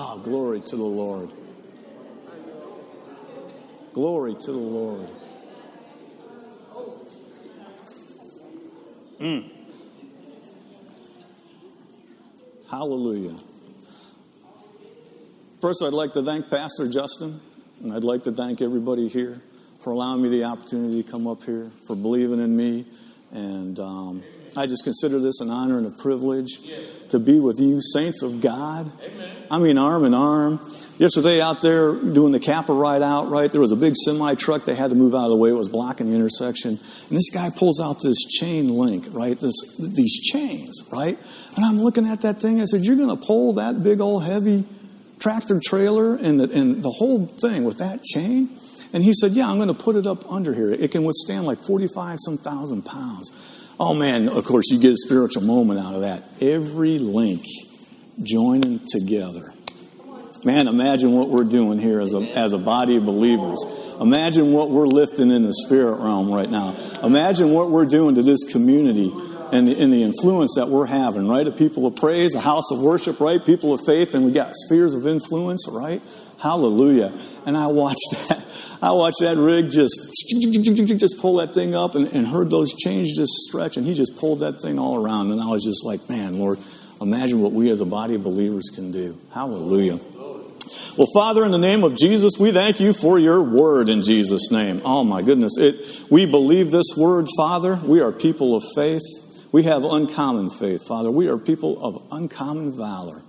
Oh, glory to the Lord. Glory to the Lord. Mm. Hallelujah. First, I'd like to thank Pastor Justin, and I'd like to thank everybody here for allowing me the opportunity to come up here, for believing in me. And um, I just consider this an honor and a privilege yes. to be with you, saints of God. Amen. I mean, arm in arm. Yesterday, out there doing the Kappa ride out, right, there was a big semi truck. They had to move out of the way. It was blocking the intersection. And this guy pulls out this chain link, right, this, these chains, right? And I'm looking at that thing. I said, You're going to pull that big old heavy tractor trailer and the, and the whole thing with that chain? And he said, Yeah, I'm going to put it up under here. It can withstand like 45 some thousand pounds. Oh man, of course, you get a spiritual moment out of that. Every link joining together. Man, imagine what we're doing here as a, as a body of believers. Imagine what we're lifting in the spirit realm right now. Imagine what we're doing to this community and the, and the influence that we're having, right? A people of praise, a house of worship, right? People of faith, and we got spheres of influence, right? Hallelujah. And I watched that. I watched that rig just just pull that thing up and, and heard those chains just stretch, and he just pulled that thing all around. And I was just like, man, Lord, imagine what we as a body of believers can do. Hallelujah. Well, Father, in the name of Jesus, we thank you for your word in Jesus' name. Oh my goodness. It, we believe this word, Father. We are people of faith. We have uncommon faith, Father. We are people of uncommon valor.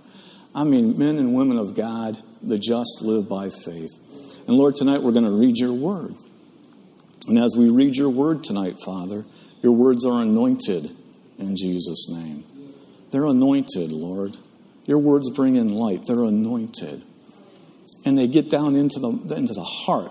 I mean, men and women of God, the just live by faith. And Lord, tonight we're going to read your word. And as we read your word tonight, Father, your words are anointed in Jesus' name. They're anointed, Lord. Your words bring in light. They're anointed and they get down into the, into the heart.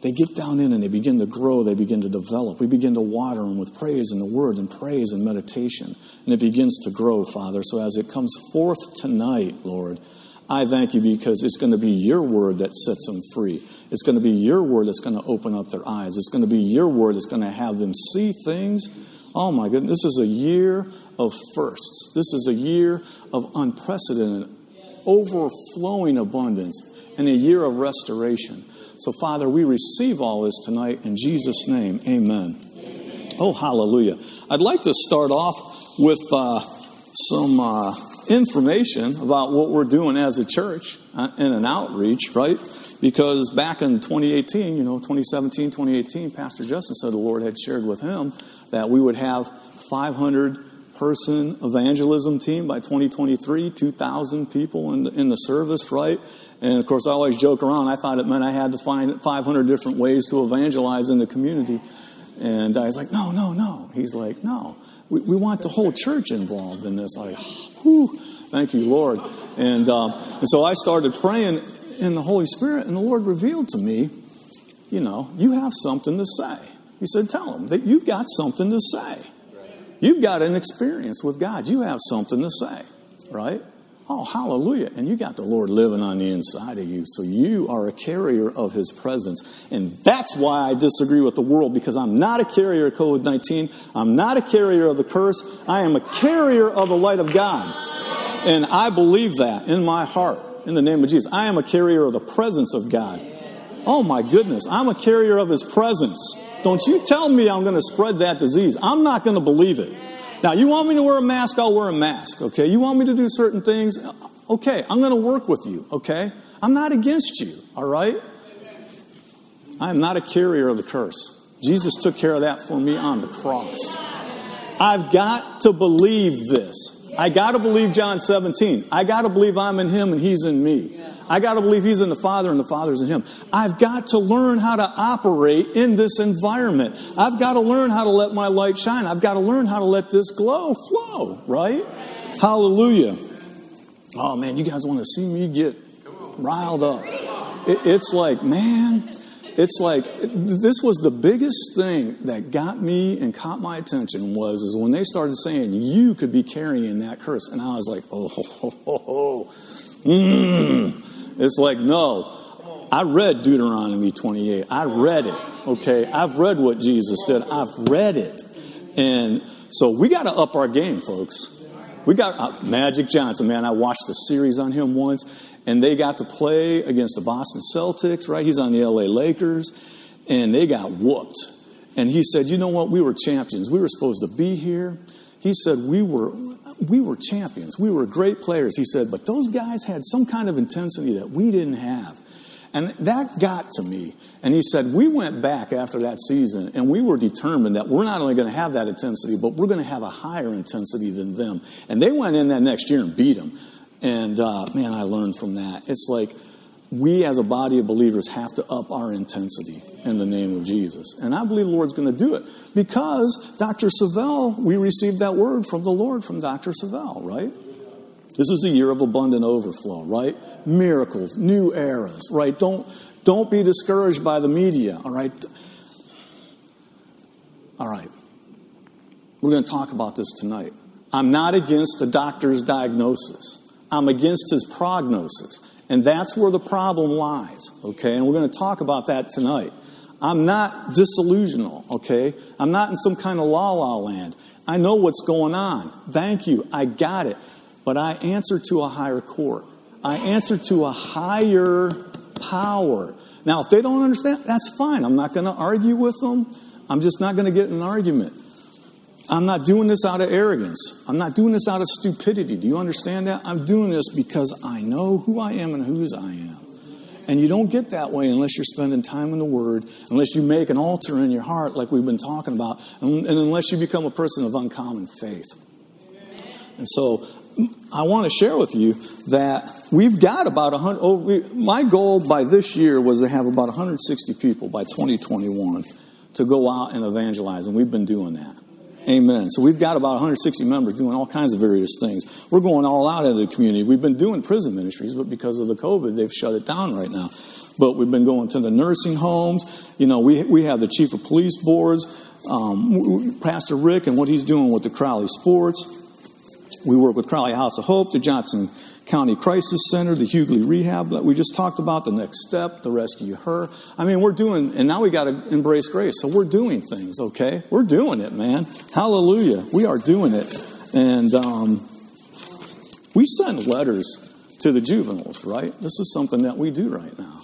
They get down in and they begin to grow, they begin to develop. We begin to water them with praise and the word and praise and meditation. And it begins to grow, Father. So as it comes forth tonight, Lord, I thank you because it's going to be your word that sets them free. It's going to be your word that's going to open up their eyes. It's going to be your word that's going to have them see things. Oh my goodness, this is a year of firsts. This is a year of unprecedented, overflowing abundance and a year of restoration. So, Father, we receive all this tonight in Jesus' name. Amen. Amen. Oh, hallelujah. I'd like to start off with uh, some uh, information about what we're doing as a church uh, in an outreach, right? Because back in 2018, you know, 2017, 2018, Pastor Justin said the Lord had shared with him that we would have 500 person evangelism team by 2023, 2,000 people in the, in the service, right? And of course, I always joke around. I thought it meant I had to find 500 different ways to evangelize in the community. And I was like, no, no, no. He's like, no. We, we want the whole church involved in this. I, whew, thank you, Lord. And, uh, and so I started praying in the Holy Spirit, and the Lord revealed to me, you know, you have something to say. He said, tell them that you've got something to say. You've got an experience with God. You have something to say, right? Oh, hallelujah. And you got the Lord living on the inside of you. So you are a carrier of his presence. And that's why I disagree with the world because I'm not a carrier of COVID 19. I'm not a carrier of the curse. I am a carrier of the light of God. And I believe that in my heart in the name of Jesus. I am a carrier of the presence of God. Oh my goodness. I'm a carrier of his presence. Don't you tell me I'm going to spread that disease. I'm not going to believe it. Now, you want me to wear a mask? I'll wear a mask, okay? You want me to do certain things? Okay, I'm going to work with you, okay? I'm not against you, all right? I am not a carrier of the curse. Jesus took care of that for me on the cross. I've got to believe this. I got to believe John 17. I got to believe I'm in him and he's in me. I got to believe he's in the Father and the Father's in him. I've got to learn how to operate in this environment. I've got to learn how to let my light shine. I've got to learn how to let this glow flow, right? Hallelujah. Oh man, you guys want to see me get riled up. it's like, man, it's like this was the biggest thing that got me and caught my attention was is when they started saying you could be carrying that curse, and I was like, oh, ho, ho, ho. Mm. It's like no. I read Deuteronomy 28. I read it. Okay, I've read what Jesus did. I've read it, and so we got to up our game, folks. We got uh, Magic Johnson, man. I watched the series on him once, and they got to play against the Boston Celtics, right? He's on the LA Lakers, and they got whooped. And he said, You know what? We were champions. We were supposed to be here. He said, We were. We were champions. We were great players. He said, but those guys had some kind of intensity that we didn't have. And that got to me. And he said, We went back after that season and we were determined that we're not only going to have that intensity, but we're going to have a higher intensity than them. And they went in that next year and beat them. And uh, man, I learned from that. It's like we as a body of believers have to up our intensity in the name of Jesus. And I believe the Lord's going to do it because Dr. Savelle, we received that word from the Lord from Dr. Savelle, right? This is a year of abundant overflow, right? Miracles, new eras, right? Don't don't be discouraged by the media, all right? All right. We're going to talk about this tonight. I'm not against the doctor's diagnosis. I'm against his prognosis. And that's where the problem lies, okay? And we're going to talk about that tonight. I'm not disillusional, okay? I'm not in some kind of la la land. I know what's going on. Thank you. I got it. But I answer to a higher court. I answer to a higher power. Now, if they don't understand, that's fine. I'm not going to argue with them. I'm just not going to get in an argument. I'm not doing this out of arrogance. I'm not doing this out of stupidity. Do you understand that? I'm doing this because I know who I am and whose I am. And you don't get that way unless you're spending time in the Word, unless you make an altar in your heart, like we've been talking about, and, and unless you become a person of uncommon faith. And so I want to share with you that we've got about 100. Oh, we, my goal by this year was to have about 160 people by 2021 to go out and evangelize, and we've been doing that. Amen. So we've got about 160 members doing all kinds of various things. We're going all out into the community. We've been doing prison ministries, but because of the COVID, they've shut it down right now. But we've been going to the nursing homes. You know, we, we have the chief of police boards, um, Pastor Rick, and what he's doing with the Crowley Sports. We work with Crowley House of Hope, the Johnson County Crisis Center, the Hughley Rehab that we just talked about, the next step, the rescue her. I mean, we're doing, and now we got to embrace grace. So we're doing things, okay? We're doing it, man. Hallelujah. We are doing it. And um, we send letters to the juveniles, right? This is something that we do right now.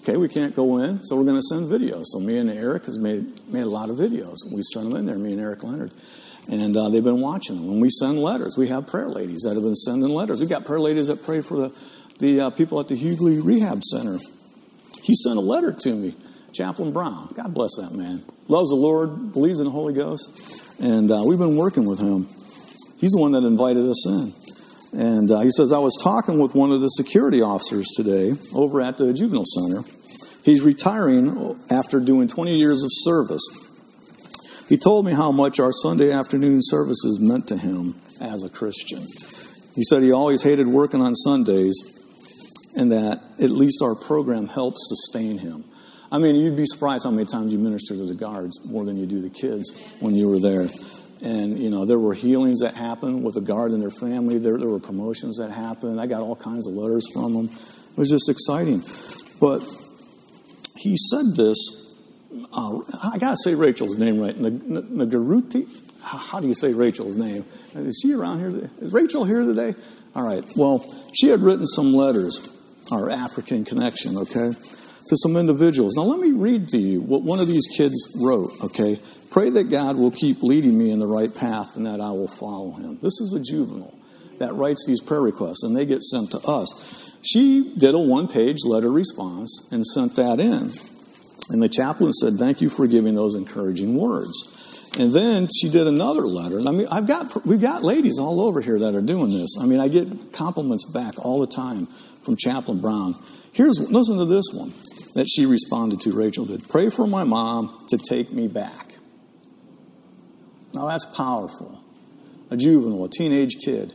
Okay, we can't go in, so we're going to send videos. So me and Eric has made made a lot of videos. We send them in there, me and Eric Leonard. And uh, they've been watching them. When we send letters, we have prayer ladies that have been sending letters. We've got prayer ladies that pray for the, the uh, people at the Hughley Rehab Center. He sent a letter to me, Chaplain Brown. God bless that man. Loves the Lord, believes in the Holy Ghost. And uh, we've been working with him. He's the one that invited us in. And uh, he says, I was talking with one of the security officers today over at the juvenile center. He's retiring after doing 20 years of service. He told me how much our Sunday afternoon services meant to him as a Christian. He said he always hated working on Sundays and that at least our program helped sustain him. I mean, you'd be surprised how many times you minister to the guards more than you do the kids when you were there. And, you know, there were healings that happened with the guard and their family. There, there were promotions that happened. I got all kinds of letters from them. It was just exciting. But he said this uh, I got to say Rachel's name right. Nagaruti? How do you say Rachel's name? Is she around here? Is Rachel here today? All right. Well, she had written some letters, our African connection, okay, to some individuals. Now, let me read to you what one of these kids wrote, okay? Pray that God will keep leading me in the right path and that I will follow him. This is a juvenile that writes these prayer requests, and they get sent to us. She did a one page letter response and sent that in. And the chaplain said, Thank you for giving those encouraging words. And then she did another letter. I mean, I've got we've got ladies all over here that are doing this. I mean, I get compliments back all the time from Chaplain Brown. Here's listen to this one that she responded to. Rachel did. Pray for my mom to take me back. Now that's powerful. A juvenile, a teenage kid,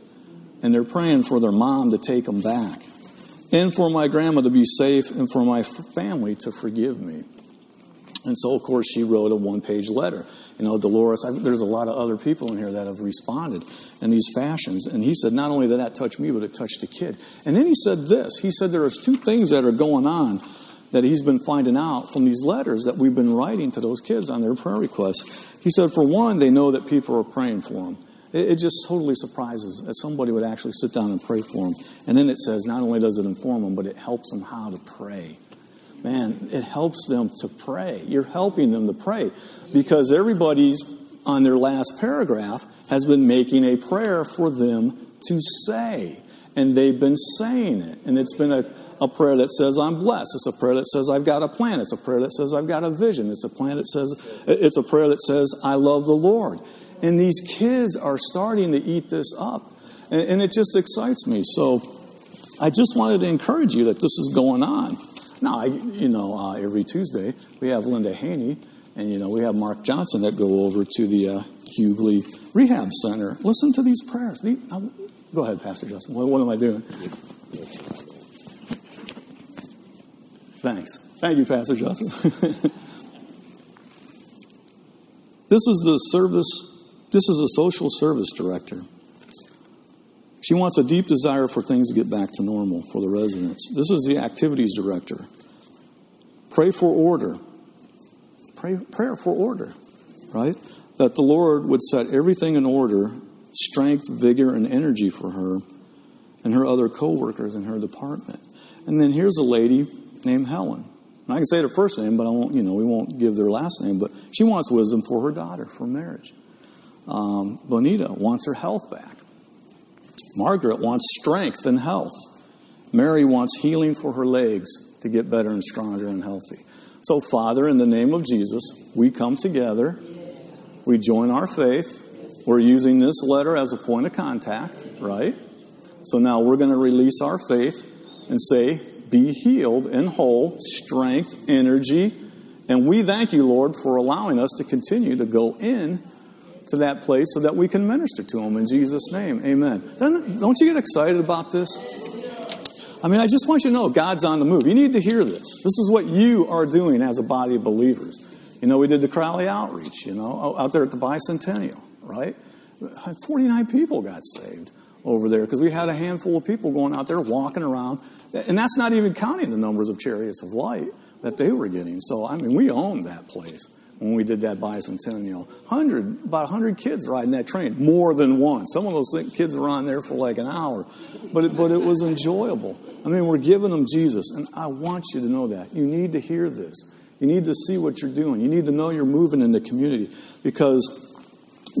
and they're praying for their mom to take them back, and for my grandma to be safe, and for my family to forgive me. And so, of course, she wrote a one page letter. You know, Dolores, I, there's a lot of other people in here that have responded in these fashions. And he said, not only did that touch me, but it touched the kid. And then he said this he said, there are two things that are going on that he's been finding out from these letters that we've been writing to those kids on their prayer requests. He said, for one, they know that people are praying for them. It, it just totally surprises that somebody would actually sit down and pray for them. And then it says not only does it inform them, but it helps them how to pray. Man, it helps them to pray. You're helping them to pray because everybody's on their last paragraph has been making a prayer for them to say. And they've been saying it. And it's been a, a prayer that says, I'm blessed. It's a prayer that says, I've got a plan. It's a prayer that says, I've got a vision. It's a plan that says, it's a prayer that says, I love the Lord. And these kids are starting to eat this up. And, and it just excites me. So I just wanted to encourage you that this is going on. Now, I, you know, uh, every Tuesday we have Linda Haney, and you know we have Mark Johnson that go over to the uh, Hughley Rehab Center. Listen to these prayers. Go ahead, Pastor Justin. What, what am I doing? Thanks. Thank you, Pastor Justin. this is the service this is a social service director. She wants a deep desire for things to get back to normal for the residents. This is the activities director. Pray for order. Pray, prayer for order, right? That the Lord would set everything in order strength, vigor, and energy for her and her other co workers in her department. And then here's a lady named Helen. And I can say her first name, but I won't, you know, we won't give their last name, but she wants wisdom for her daughter for marriage. Um, Bonita wants her health back. Margaret wants strength and health. Mary wants healing for her legs to get better and stronger and healthy. So, Father, in the name of Jesus, we come together. We join our faith. We're using this letter as a point of contact, right? So now we're going to release our faith and say, Be healed and whole, strength, energy. And we thank you, Lord, for allowing us to continue to go in to that place so that we can minister to them in Jesus' name. Amen. Don't you get excited about this? I mean, I just want you to know God's on the move. You need to hear this. This is what you are doing as a body of believers. You know, we did the Crowley outreach, you know, out there at the bicentennial, right? 49 people got saved over there because we had a handful of people going out there walking around. And that's not even counting the numbers of chariots of light that they were getting. So, I mean, we owned that place when we did that bicentennial. 100, about 100 kids riding that train, more than one. Some of those kids were on there for like an hour. But it, but it was enjoyable. I mean, we're giving them Jesus. And I want you to know that. You need to hear this. You need to see what you're doing. You need to know you're moving in the community because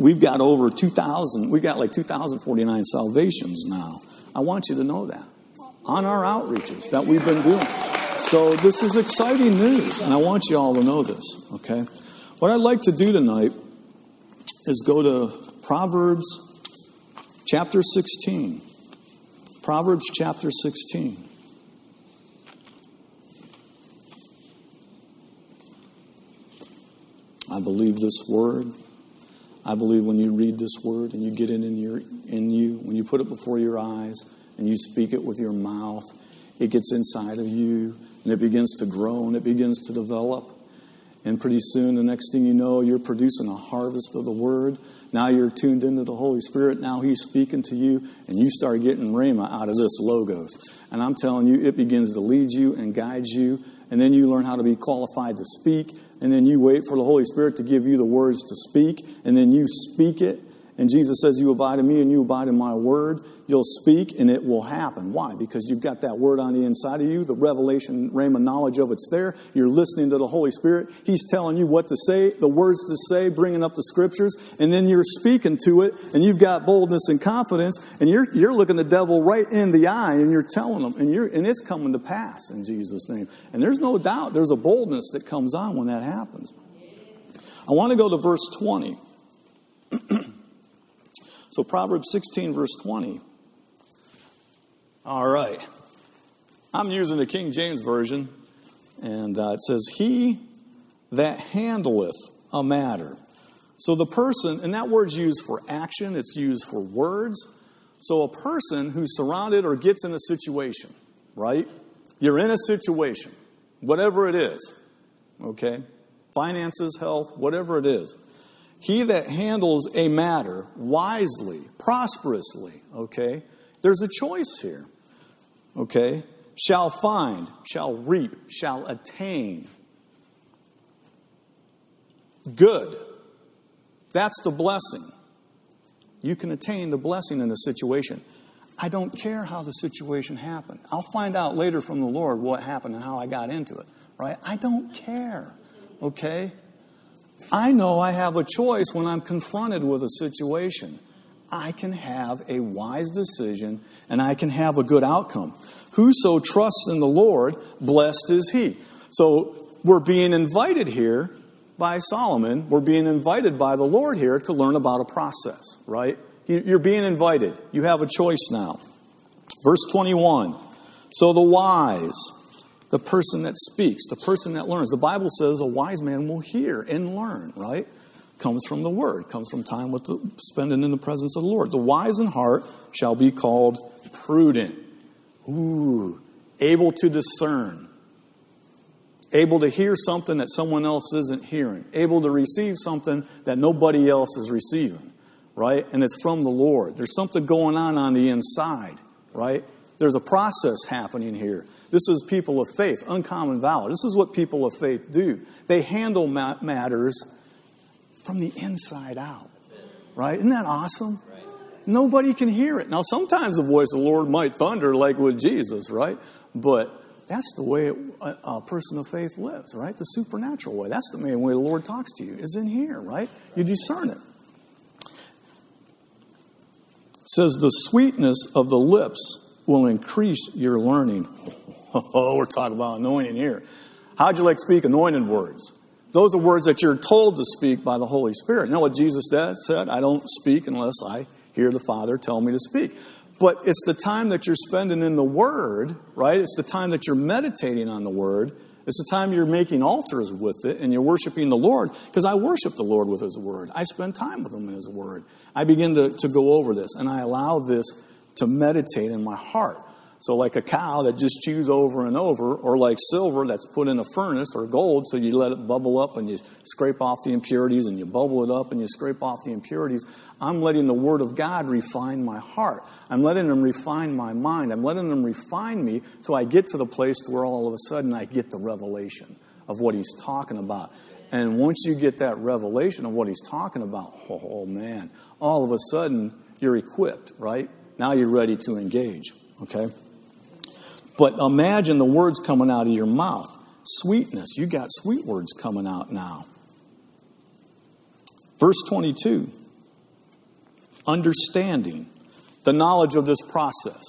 we've got over 2,000, we've got like 2,049 salvations now. I want you to know that on our outreaches that we've been doing. So this is exciting news, and I want you all to know this, okay? What I'd like to do tonight is go to Proverbs chapter 16. Proverbs chapter 16. I believe this word. I believe when you read this word and you get it in, your, in you, when you put it before your eyes and you speak it with your mouth, it gets inside of you and it begins to grow and it begins to develop. And pretty soon, the next thing you know, you're producing a harvest of the Word. Now you're tuned into the Holy Spirit. Now He's speaking to you, and you start getting Rhema out of this Logos. And I'm telling you, it begins to lead you and guide you. And then you learn how to be qualified to speak. And then you wait for the Holy Spirit to give you the words to speak. And then you speak it. And Jesus says, You abide in me and you abide in my word. You'll speak and it will happen. Why? Because you've got that word on the inside of you, the revelation, rhema knowledge of it's there. You're listening to the Holy Spirit. He's telling you what to say, the words to say, bringing up the scriptures, and then you're speaking to it, and you've got boldness and confidence, and you're, you're looking the devil right in the eye, and you're telling him, and, you're, and it's coming to pass in Jesus' name. And there's no doubt there's a boldness that comes on when that happens. I want to go to verse 20. so, Proverbs 16, verse 20. All right. I'm using the King James Version, and uh, it says, He that handleth a matter. So the person, and that word's used for action, it's used for words. So a person who's surrounded or gets in a situation, right? You're in a situation, whatever it is, okay? Finances, health, whatever it is. He that handles a matter wisely, prosperously, okay? There's a choice here. Okay? Shall find, shall reap, shall attain. Good. That's the blessing. you can attain the blessing in the situation. I don't care how the situation happened. I'll find out later from the Lord what happened and how I got into it, right? I don't care, okay? I know I have a choice when I'm confronted with a situation. I can have a wise decision and I can have a good outcome. Whoso trusts in the Lord, blessed is he. So we're being invited here by Solomon. We're being invited by the Lord here to learn about a process, right? You're being invited. You have a choice now. Verse 21. So the wise, the person that speaks, the person that learns. The Bible says a wise man will hear and learn, right? Comes from the word, comes from time with the, spending in the presence of the Lord. The wise in heart shall be called prudent. Ooh, able to discern. Able to hear something that someone else isn't hearing. Able to receive something that nobody else is receiving right? And it's from the Lord. There's something going on on the inside, right? There's a process happening here. This is people of faith, uncommon valor. This is what people of faith do. They handle matters from the inside out, right? Isn't that awesome? Nobody can hear it. Now, sometimes the voice of the Lord might thunder like with Jesus, right? But that's the way a, person of faith lives, right? The supernatural way. That's the main way the Lord talks to you, is in here, right? You discern it says the sweetness of the lips will increase your learning. Oh, we're talking about anointing here. How'd you like speak anointed words? Those are words that you're told to speak by the Holy Spirit. You know what Jesus said? I don't speak unless I hear the Father tell me to speak. But it's the time that you're spending in the Word, right? It's the time that you're meditating on the Word. It's the time you're making altars with it and you're worshiping the Lord because I worship the Lord with His Word. I spend time with Him in His Word. I begin to, to go over this and I allow this to meditate in my heart. So, like a cow that just chews over and over, or like silver that's put in a furnace, or gold, so you let it bubble up and you scrape off the impurities, and you bubble it up and you scrape off the impurities. I'm letting the Word of God refine my heart. I'm letting Him refine my mind. I'm letting Him refine me so I get to the place where all of a sudden I get the revelation of what He's talking about. And once you get that revelation of what He's talking about, oh man, all of a sudden you're equipped, right? Now you're ready to engage, okay? But imagine the words coming out of your mouth. Sweetness. You got sweet words coming out now. Verse 22 understanding the knowledge of this process.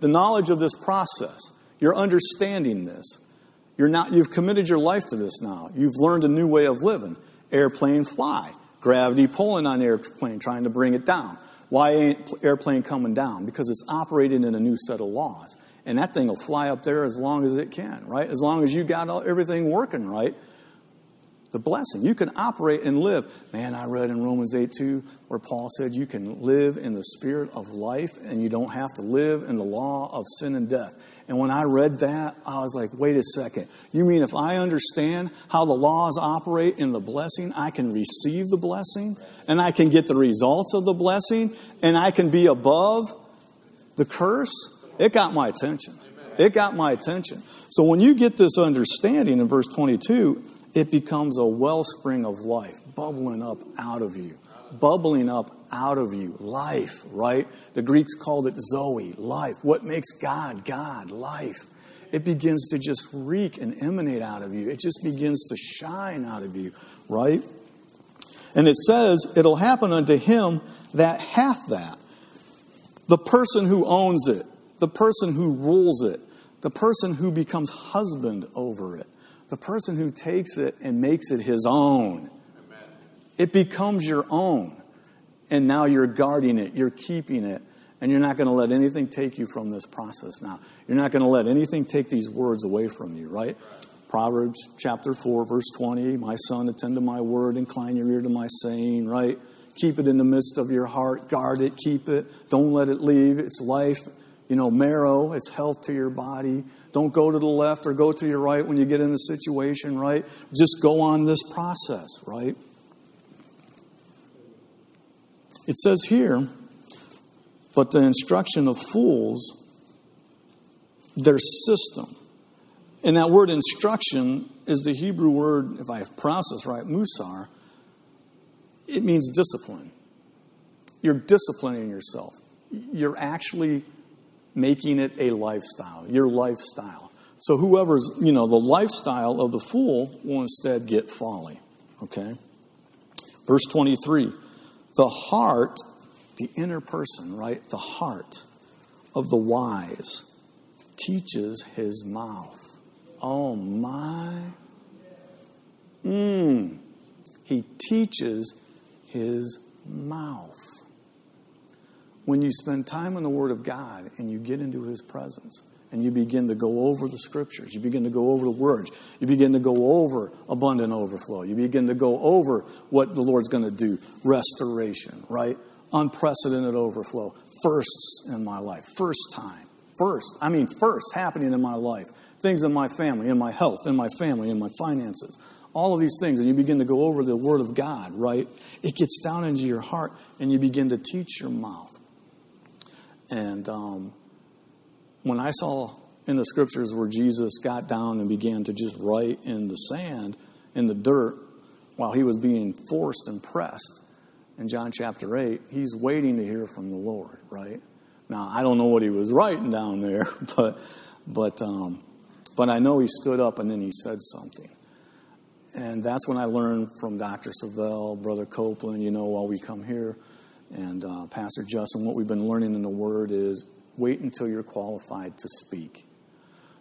The knowledge of this process. You're understanding this. You're not, you've committed your life to this now. You've learned a new way of living. Airplane fly. Gravity pulling on airplane, trying to bring it down. Why ain't airplane coming down? Because it's operating in a new set of laws. And that thing will fly up there as long as it can, right? As long as you got everything working right. The blessing. You can operate and live. Man, I read in Romans 8 2 where Paul said you can live in the spirit of life and you don't have to live in the law of sin and death. And when I read that, I was like, wait a second. You mean if I understand how the laws operate in the blessing, I can receive the blessing and I can get the results of the blessing and I can be above the curse? It got my attention. It got my attention. So when you get this understanding in verse 22, it becomes a wellspring of life bubbling up out of you. Bubbling up out of you. Life, right? The Greeks called it Zoe, life. What makes God God? Life. It begins to just reek and emanate out of you. It just begins to shine out of you, right? And it says, It'll happen unto him that hath that. The person who owns it, the person who rules it, the person who becomes husband over it, the person who takes it and makes it his own. Amen. It becomes your own and now you're guarding it, you're keeping it, and you're not going to let anything take you from this process now. You're not going to let anything take these words away from you, right? Proverbs chapter 4, verse 20 My son, attend to my word, incline your ear to my saying, right? Keep it in the midst of your heart, guard it, keep it, don't let it leave. It's life, you know, marrow, it's health to your body. Don't go to the left or go to your right when you get in a situation, right? Just go on this process, right? It says here, but the instruction of fools, their system. And that word instruction is the Hebrew word, if I pronounce this right, musar. It means discipline. you're disciplining yourself. You're actually making it a lifestyle, your lifestyle. So whoever's, you know, the lifestyle of the fool will instead get folly. Okay? Verse 23 the heart, the inner person, right? The heart of the wise teaches his mouth. Oh my. Mmm. He teaches his mouth. When you spend time in the Word of God and you get into his presence, and you begin to go over the scriptures. You begin to go over the words. You begin to go over abundant overflow. You begin to go over what the Lord's going to do restoration, right? Unprecedented overflow. Firsts in my life. First time. First. I mean, first happening in my life. Things in my family, in my health, in my family, in my finances. All of these things. And you begin to go over the Word of God, right? It gets down into your heart and you begin to teach your mouth. And, um, when I saw in the scriptures where Jesus got down and began to just write in the sand, in the dirt, while he was being forced and pressed in John chapter 8, he's waiting to hear from the Lord, right? Now, I don't know what he was writing down there, but, but, um, but I know he stood up and then he said something. And that's when I learned from Dr. Savelle, Brother Copeland, you know, while we come here, and uh, Pastor Justin, what we've been learning in the Word is wait until you're qualified to speak.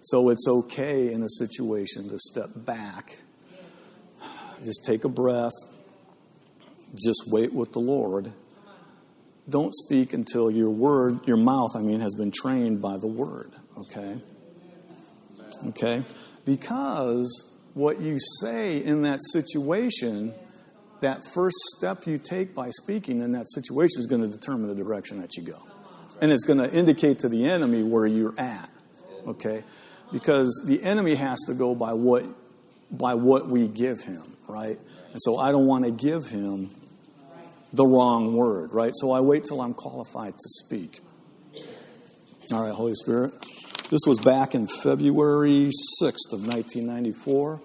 So it's okay in a situation to step back, just take a breath, just wait with the Lord. Don't speak until your word, your mouth, I mean, has been trained by the word, okay? Okay? Because what you say in that situation, that first step you take by speaking in that situation is going to determine the direction that you go and it's going to indicate to the enemy where you're at. Okay? Because the enemy has to go by what by what we give him, right? And so I don't want to give him the wrong word, right? So I wait till I'm qualified to speak. All right, Holy Spirit. This was back in February 6th of 1994.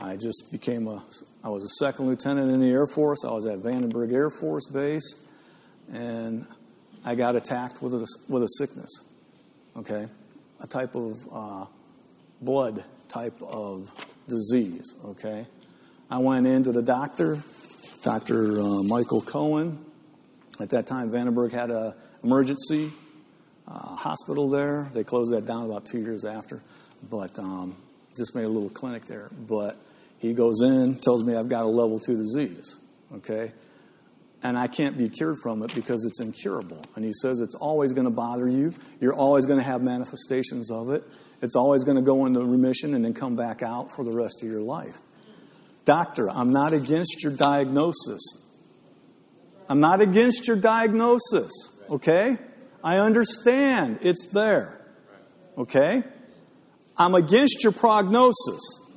I just became a I was a second lieutenant in the Air Force. I was at Vandenberg Air Force Base and I got attacked with a, with a sickness, okay? A type of uh, blood type of disease, okay? I went into the doctor, Dr. Uh, Michael Cohen. At that time, Vandenberg had an emergency uh, hospital there. They closed that down about two years after, but um, just made a little clinic there. But he goes in, tells me I've got a level two disease, okay? and I can't be cured from it because it's incurable. And he says it's always going to bother you. You're always going to have manifestations of it. It's always going to go into remission and then come back out for the rest of your life. Doctor, I'm not against your diagnosis. I'm not against your diagnosis, okay? I understand it's there, okay? I'm against your prognosis.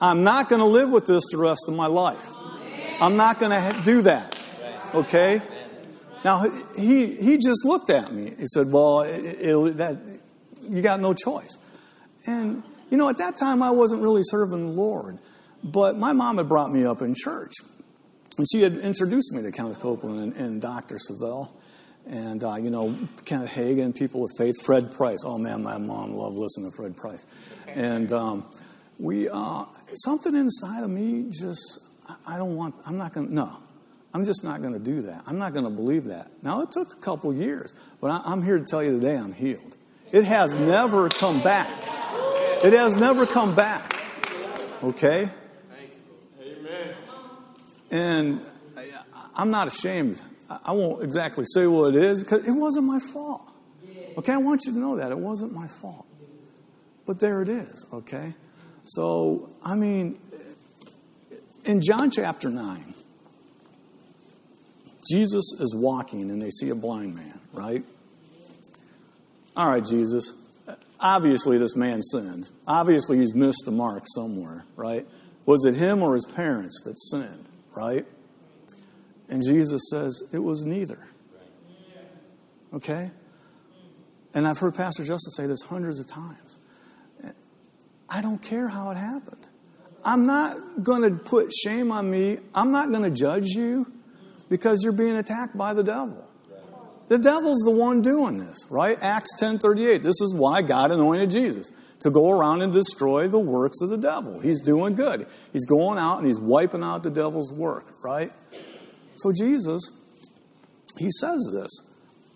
I'm not going to live with this the rest of my life. I'm not going to do that. Okay? Now, he, he just looked at me. He said, Well, it, it, that, you got no choice. And, you know, at that time, I wasn't really serving the Lord. But my mom had brought me up in church. And she had introduced me to Kenneth Copeland and, and Dr. Savelle. And, uh, you know, Kenneth Hagin, people of faith, Fred Price. Oh, man, my mom loved listening to Fred Price. And um, we, uh, something inside of me just, I don't want, I'm not going to, no. I'm just not going to do that. I'm not going to believe that. Now, it took a couple years, but I'm here to tell you today I'm healed. It has never come back. It has never come back. Okay? Amen. And I'm not ashamed. I won't exactly say what it is because it wasn't my fault. Okay? I want you to know that. It wasn't my fault. But there it is. Okay? So, I mean, in John chapter 9, Jesus is walking and they see a blind man, right? All right, Jesus. Obviously, this man sinned. Obviously, he's missed the mark somewhere, right? Was it him or his parents that sinned, right? And Jesus says it was neither. Okay? And I've heard Pastor Justin say this hundreds of times. I don't care how it happened. I'm not going to put shame on me. I'm not going to judge you Because you're being attacked by the devil. The devil's the one doing this, right? Acts 10:38. This is why God anointed Jesus to go around and destroy the works of the devil. He's doing good. He's going out and he's wiping out the devil's work, right? So Jesus, he says this.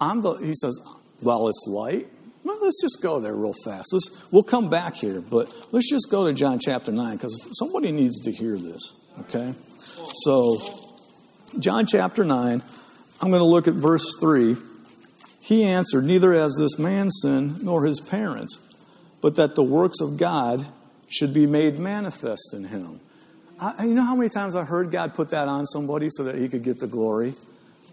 I'm the, he says, well, it's light. Well, let's just go there real fast. Let's, we'll come back here, but let's just go to John chapter 9 because somebody needs to hear this, okay? So, John chapter 9, I'm going to look at verse 3. He answered, Neither has this man sinned nor his parents but that the works of God should be made manifest in him. I, you know how many times I heard God put that on somebody so that he could get the glory?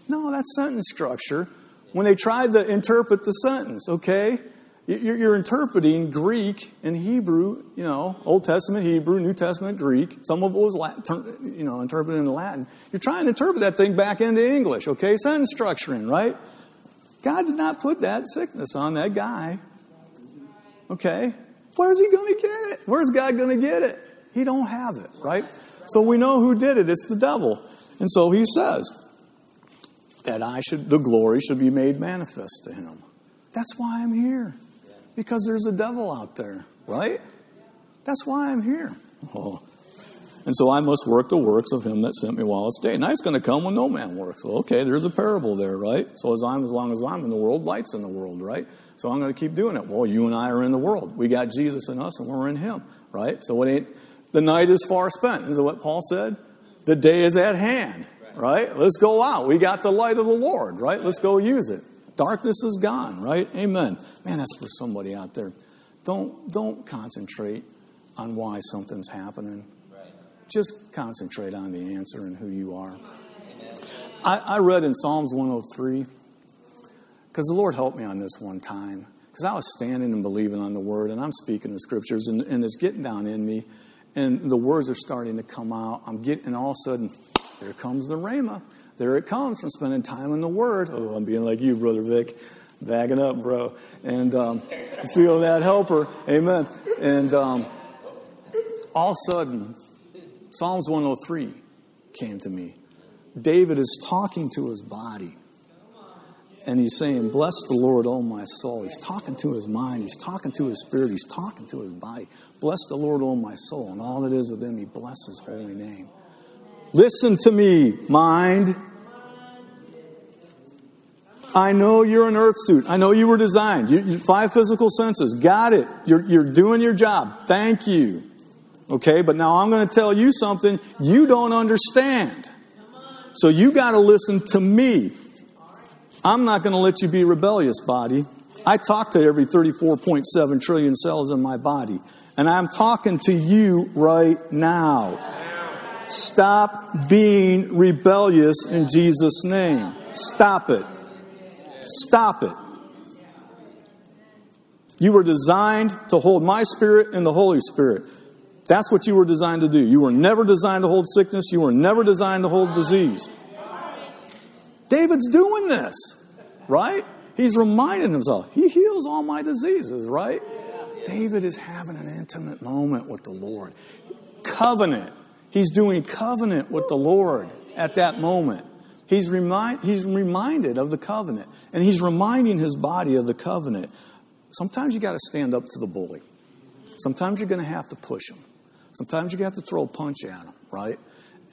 No, that's sentence structure. When they tried to interpret the sentence, okay? You're, interpreting Greek and Hebrew, you know, Old Testament Hebrew, New Testament Greek. Some of it was, Latin, you know, interpreted in Latin. You're trying to interpret that thing back into English, okay? Sentence structuring, right? God did not put that sickness on that guy Okay? Where's he going to get it? Where's God going to get it? He don't have it, right? So we know who did it. It's the devil. And so he says that I should the glory should be made manifest to him. That's why I'm here. Because there's a devil out there, right? That's why I'm here. Oh. And so I must work the works of him that sent me while it's day. Night's going to come when no man works. Well, okay, there's a parable there, right? So as I'm as long as I'm in the world, light's in the world, right? So I'm going to keep doing it. Well, you and I are in the world. We got Jesus in us and we're in him, right? So it ain't, the night is far spent. Is that what Paul said? The day is at hand, right? Let's go out. We got the light of the Lord, right? Let's go use it. Darkness is gone, right? Amen. Man, that's for somebody out there. Don't, don't concentrate on why something's happening. Just concentrate on the answer and who you are. I, I read in Psalms 103 because the Lord helped me on this one time. Because I was standing and believing on the word, and I'm speaking the scriptures, and, and it's getting down in me, and the words are starting to come out. I'm getting, and all of a sudden, there comes the Rhema. There it comes from spending time in the Word. Oh, I'm being like you, Brother Vic. Bagging up, bro. And um, feeling that helper. Amen. And um, all of a sudden, Psalms 103 came to me. David is talking to his body and he's saying, Bless the Lord, O my soul. He's talking to his mind, he's talking to his spirit, he's talking to his body. Bless the Lord, O my soul, and all that is within me, bless his holy name. Listen to me, mind. I know you're an earth suit. I know you were designed. You, you, five physical senses. Got it. You're, you're doing your job. Thank you. Okay, but now I'm going to tell you something you don't understand. So you got to listen to me. I'm not going to let you be rebellious, body. I talk to every 34.7 trillion cells in my body, and I'm talking to you right now. Stop being rebellious in Jesus' name. Stop it. Stop it. You were designed to hold my spirit and the Holy Spirit. That's what you were designed to do. You were never designed to hold sickness. You were never designed to hold disease. David's doing this, right? He's reminding himself, he heals all my diseases, right? David is having an intimate moment with the Lord. Covenant. He's doing covenant with the Lord at that moment. He's, remind, he's reminded of the covenant, and he's reminding his body of the covenant. Sometimes you got to stand up to the bully. Sometimes you're going to have to push him. Sometimes you have to throw a punch at him, right?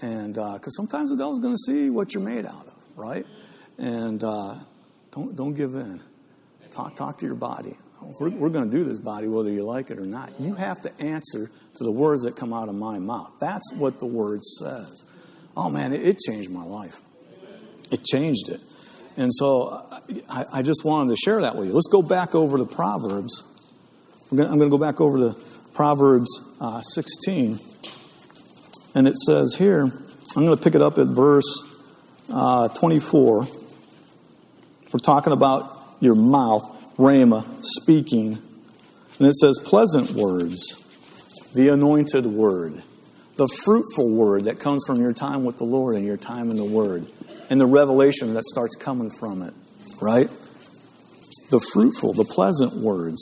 And because uh, sometimes the devil's going to see what you're made out of right? And uh, don't don't give in. Talk talk to your body. We're, we're going to do this body whether you like it or not. You have to answer to the words that come out of my mouth. That's what the word says. Oh man, it, it changed my life. It changed it. And so I, I, just wanted to share that with you. Let's go back over to Proverbs. Gonna, I'm going to go back over to Proverbs uh, 16. And it says here, I'm going to pick it up at verse uh, 24. We're talking about your mouth, rhema, speaking. And it says, pleasant words, the anointed word, the fruitful word that comes from your time with the Lord and your time in the Word, and the revelation that starts coming from it, right? The fruitful, the pleasant words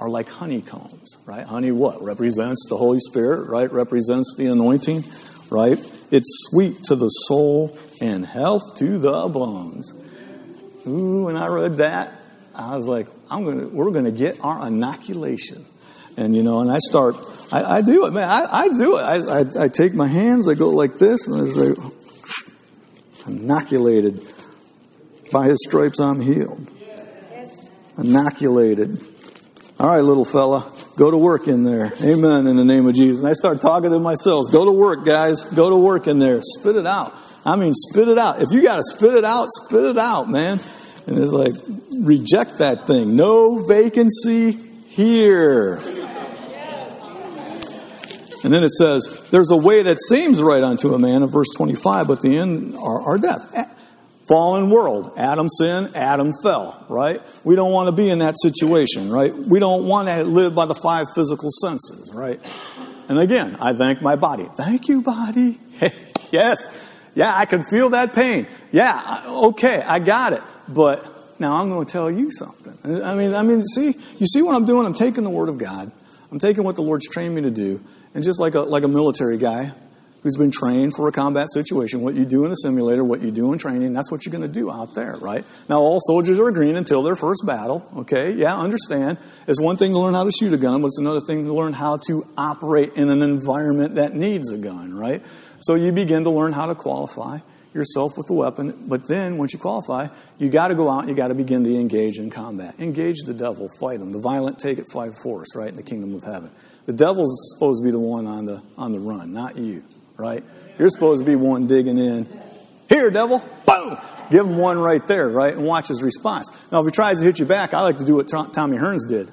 are like honeycombs, right? Honey, what? Represents the Holy Spirit, right? Represents the anointing, right? It's sweet to the soul and health to the bones. Ooh, when I read that, I was like, I'm gonna, we're going to get our inoculation. And, you know, and I start, I, I do it, man. I, I do it. I, I, I, take my hands, I go like this, and I say, inoculated. By his stripes, I'm healed. Yes. Inoculated. All right, little fella, go to work in there. Amen, in the name of Jesus. And I start talking to myself. Go to work, guys. Go to work in there. Spit it out. I mean, spit it out. If you got to spit it out, spit it out, man. And it's like, reject that thing. No vacancy here. And then it says, There's a way that seems right unto a man in verse 25, but the end are, are death. Fallen world. Adam sinned, Adam fell, right? We don't want to be in that situation, right? We don't want to live by the five physical senses, right? And again, I thank my body. Thank you, body. yes. Yeah, I can feel that pain. Yeah, okay, I got it. But now I'm going to tell you something. I mean, I mean, see, you see what I'm doing? I'm taking the word of God. I'm taking what the Lord's trained me to do, and just like a, like a military guy who's been trained for a combat situation, what you do in a simulator, what you do in training, that's what you're going to do out there, right? Now, all soldiers are green until their first battle, okay? Yeah, understand. It's one thing to learn how to shoot a gun, but it's another thing to learn how to operate in an environment that needs a gun, right? So you begin to learn how to qualify yourself with the weapon, but then once you qualify, you got to go out and you got to begin to engage in combat. Engage the devil, fight him. The violent take it by force, right, in the kingdom of heaven. The devil's supposed to be the one on the, on the run, not you, right? You're supposed to be one digging in. Here, devil, boom! Give him one right there, right? And watch his response. Now, if he tries to hit you back, I like to do what Tommy Hearns did.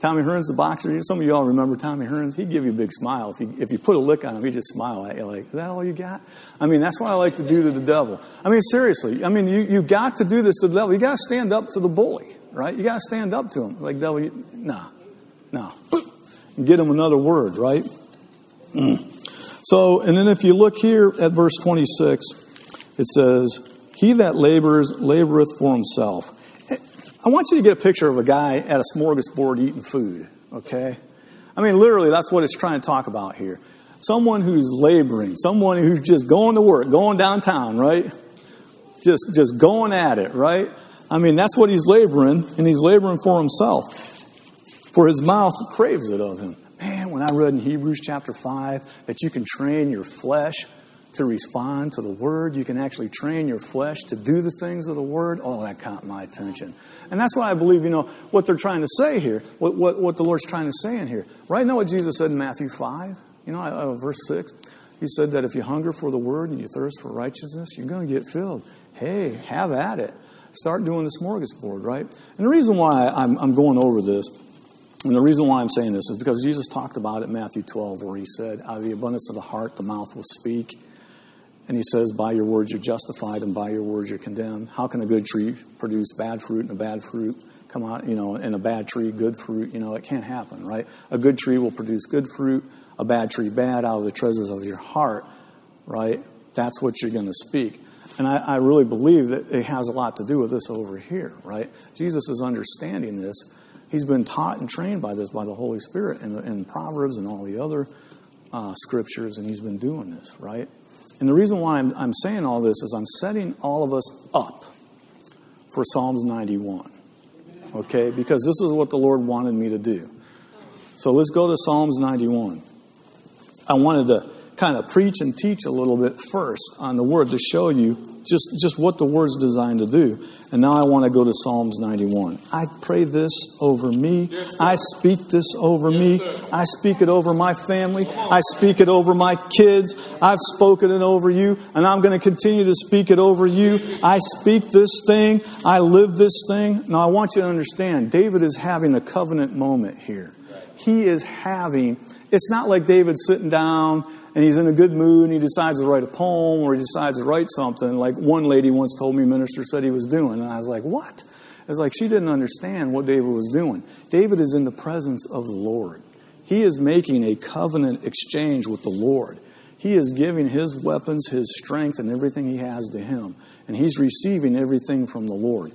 Tommy Hearns, the boxer, some of you all remember Tommy Hearns. He'd give you a big smile. If you, if you put a lick on him, he'd just smile at you like, is that all you got? I mean, that's what I like to do to the devil. I mean, seriously. I mean, you, you got to do this to the devil. You got to stand up to the bully, right? You got to stand up to him. Like, devil, you, nah, nah and get them another word, right? Mm. So, and then if you look here at verse 26, it says, He that labors, laboreth for himself. I want you to get a picture of a guy at a smorgasbord eating food, okay? I mean, literally, that's what it's trying to talk about here. Someone who's laboring, someone who's just going to work, going downtown, right? Just, just going at it, right? I mean, that's what he's laboring, and he's laboring for himself for his mouth craves it of him. Man, when I read in Hebrews chapter 5 that you can train your flesh to respond to the word, you can actually train your flesh to do the things of the word, oh, that caught my attention. And that's why I believe, you know, what they're trying to say here, what, what, what the Lord's trying to say in here. Right now, what Jesus said in Matthew 5, you know, uh, verse 6, he said that if you hunger for the word and you thirst for righteousness, you're going to get filled. Hey, have at it. Start doing the smorgasbord, right? And the reason why I'm, I'm going over this and the reason why I'm saying this is because Jesus talked about it in Matthew 12, where he said, Out of the abundance of the heart, the mouth will speak. And he says, By your words you're justified, and by your words you're condemned. How can a good tree produce bad fruit, and a bad fruit come out, you know, and a bad tree, good fruit? You know, it can't happen, right? A good tree will produce good fruit, a bad tree, bad, out of the treasures of your heart, right? That's what you're going to speak. And I, I really believe that it has a lot to do with this over here, right? Jesus is understanding this He's been taught and trained by this by the Holy Spirit in, in Proverbs and all the other uh, scriptures, and he's been doing this, right? And the reason why I'm, I'm saying all this is I'm setting all of us up for Psalms 91, okay? Because this is what the Lord wanted me to do. So let's go to Psalms 91. I wanted to kind of preach and teach a little bit first on the word to show you just, just what the word's designed to do. And now I want to go to Psalms 91. I pray this over me. Yes, I speak this over yes, me. Sir. I speak it over my family. I speak it over my kids. I've spoken it over you, and I'm going to continue to speak it over you. I speak this thing. I live this thing. Now I want you to understand David is having a covenant moment here. He is having, it's not like David sitting down and he's in a good mood and he decides to write a poem or he decides to write something like one lady once told me minister said he was doing and i was like what? It's like she didn't understand what david was doing. David is in the presence of the lord. He is making a covenant exchange with the lord. He is giving his weapons his strength and everything he has to him and he's receiving everything from the lord.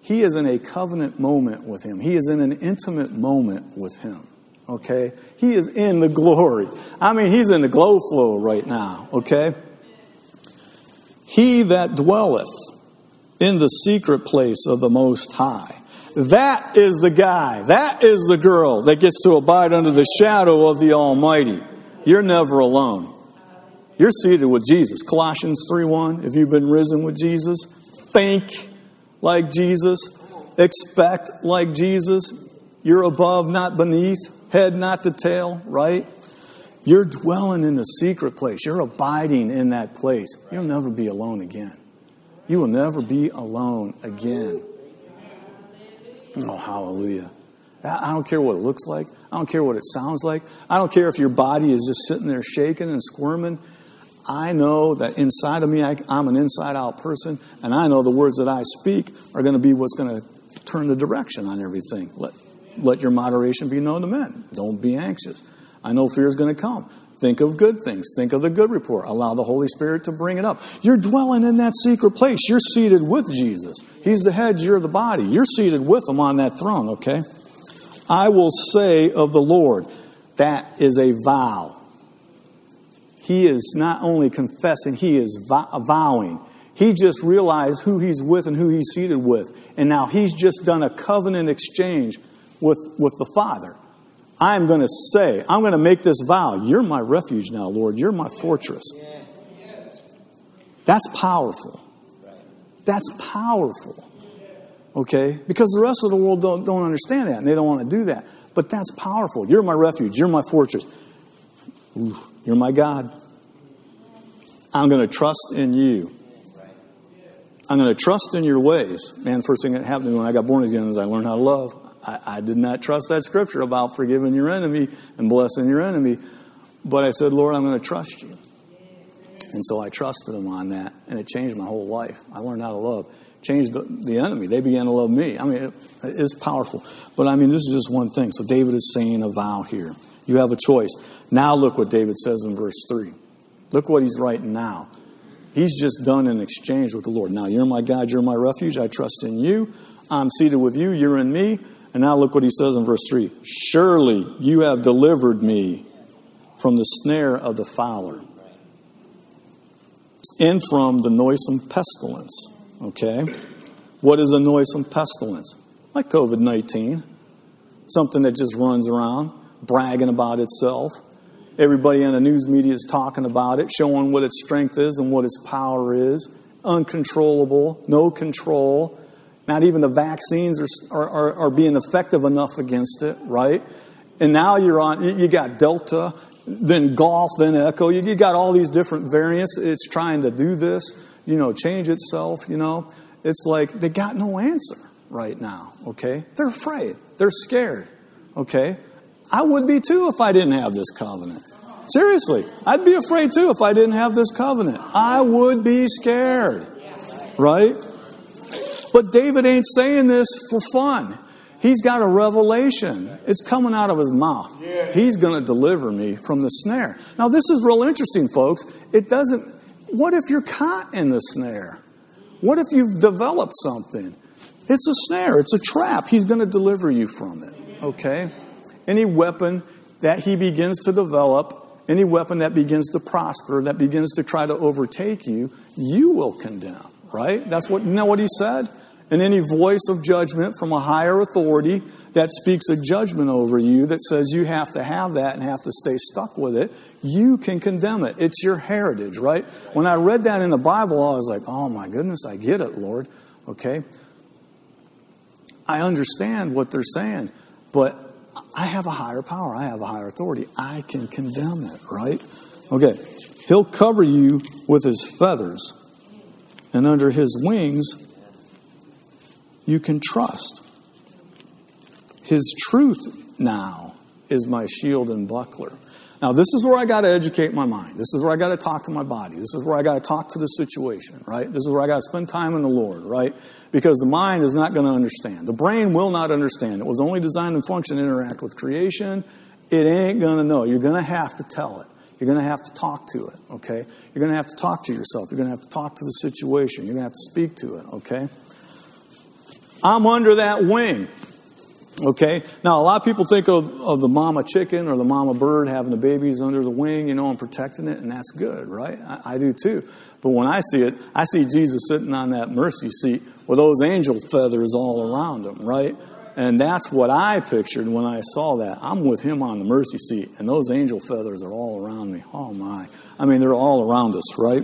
He is in a covenant moment with him. He is in an intimate moment with him okay? He is in the glory. I mean, he's in the glow flow right now, okay? He that dwelleth in the secret place of the Most High. That is the guy, that is the girl that gets to abide under the shadow of the Almighty. You're never alone. You're seated with Jesus. Colossians 3:1, if you've been risen with Jesus, think like Jesus, expect like Jesus. You're above, not beneath, head, not the tail, right? You're dwelling in the secret place. You're abiding in that place. You'll never be alone again. You will never be alone again. Oh, hallelujah. I don't care what it looks like. I don't care what it sounds like. I don't care if your body is just sitting there shaking and squirming. I know that inside of me, I, am an inside out person, and I know the words that I speak are going to be what's going to turn the direction on everything. Let, let your moderation be known to men. Don't be anxious. I know fear is going to come. Think of good things. Think of the good report. Allow the Holy Spirit to bring it up. You're dwelling in that secret place. You're seated with Jesus. He's the head, you're the body. You're seated with him on that throne, okay? I will say of the Lord, that is a vow. He is not only confessing, he is vowing. He just realized who he's with and who he's seated with. And now he's just done a covenant exchange with, with the Father. I'm going to say, I'm going to make this vow. You're my refuge now, Lord. You're my fortress. That's powerful. That's powerful. Okay? Because the rest of the world don't, don't understand that and they don't want to do that. But that's powerful. You're my refuge. You're my fortress. Ooh, you're my God. I'm going to trust in you. I'm going to trust in your ways. Man, first thing that happened to me when I got born again is I learned how to love. I, I did not trust that scripture about forgiving your enemy and blessing your enemy. But I said, Lord, I'm going to trust you. And so I trusted him on that, and it changed my whole life. I learned how to love. Changed the, the enemy. They began to love me. I mean, it, it's powerful. But I mean, this is just one thing. So David is saying a vow here. You have a choice. Now look what David says in verse 3. Look what he's writing now. He's just done an exchange with the Lord. Now, you're my God, you're my refuge. I trust in you. I'm seated with you, you're in me. And now look what he says in verse 3 Surely you have delivered me from the snare of the fowler and from the noisome pestilence. Okay? What is a noisome pestilence? Like COVID 19. Something that just runs around, bragging about itself. Everybody in the news media is talking about it, showing what its strength is and what its power is. Uncontrollable, no control. Not even the vaccines are, are, are being effective enough against it, right? And now you're on, you got Delta, then Golf, then Echo. You, you got all these different variants. It's trying to do this, you know, change itself, you know. It's like they got no answer right now, okay? They're afraid. They're scared, okay? I would be too if I didn't have this covenant. Seriously, I'd be afraid too if I didn't have this covenant. I would be scared, right? But David ain't saying this for fun. He's got a revelation. It's coming out of his mouth. He's going to deliver me from the snare. Now, this is real interesting, folks. It doesn't. What if you're caught in the snare? What if you've developed something? It's a snare, it's a trap. He's going to deliver you from it. Okay? Any weapon that he begins to develop, any weapon that begins to prosper, that begins to try to overtake you, you will condemn, right? That's what, you know what he said? and any voice of judgment from a higher authority that speaks a judgment over you that says you have to have that and have to stay stuck with it, you can condemn it. It's your heritage, right? When I read that in the Bible, I was like, oh my goodness, I get it, Lord. Okay? I understand what they're saying, but I have a higher power. I have a higher authority. I can condemn it, right? Okay. He'll cover you with his feathers, and under his wings, you can trust. His truth now is my shield and buckler. Now, this is where I got to educate my mind. This is where I got to talk to my body. This is where I got to talk to the situation, right? This is where I got to spend time in the Lord, right? Because the mind is not going to understand. The brain will not understand. It was only designed and function to interact with creation. It ain't going to know. You're going to have to tell it. You're going to have to talk to it, okay? You're going to have to talk to yourself. You're going to have to talk to the situation. You're going to have to speak to it, okay? I'm under that wing. Okay? Now, a lot of people think of, of the mama chicken or the mama bird having the babies under the wing, you know, and protecting it, and that's good, right? I, I do too. But when I see it, I see Jesus sitting on that mercy seat with those angel feathers all around him, right? And that's what I pictured when I saw that. I'm with him on the mercy seat, and those angel feathers are all around me. Oh my. I mean, they're all around us, right?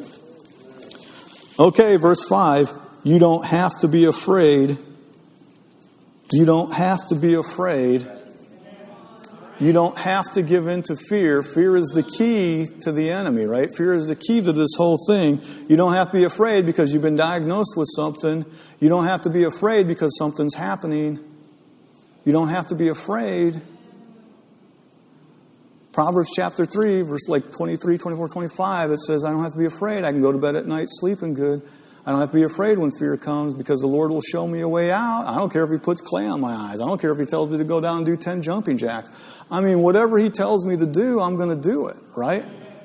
Okay, verse 5. You don't have to be afraid. You don't have to be afraid. You don't have to give in to fear. Fear is the key to the enemy, right? Fear is the key to this whole thing. You don't have to be afraid because you've been diagnosed with something. You don't have to be afraid because something's happening. You don't have to be afraid. Proverbs chapter 3, verse like 23, 24, 25, it says, I don't have to be afraid. I can go to bed at night sleeping good. I don't have to be afraid when fear comes because the Lord will show me a way out. I don't care if He puts clay on my eyes. I don't care if He tells me to go down and do 10 jumping jacks. I mean, whatever He tells me to do, I'm going to do it, right?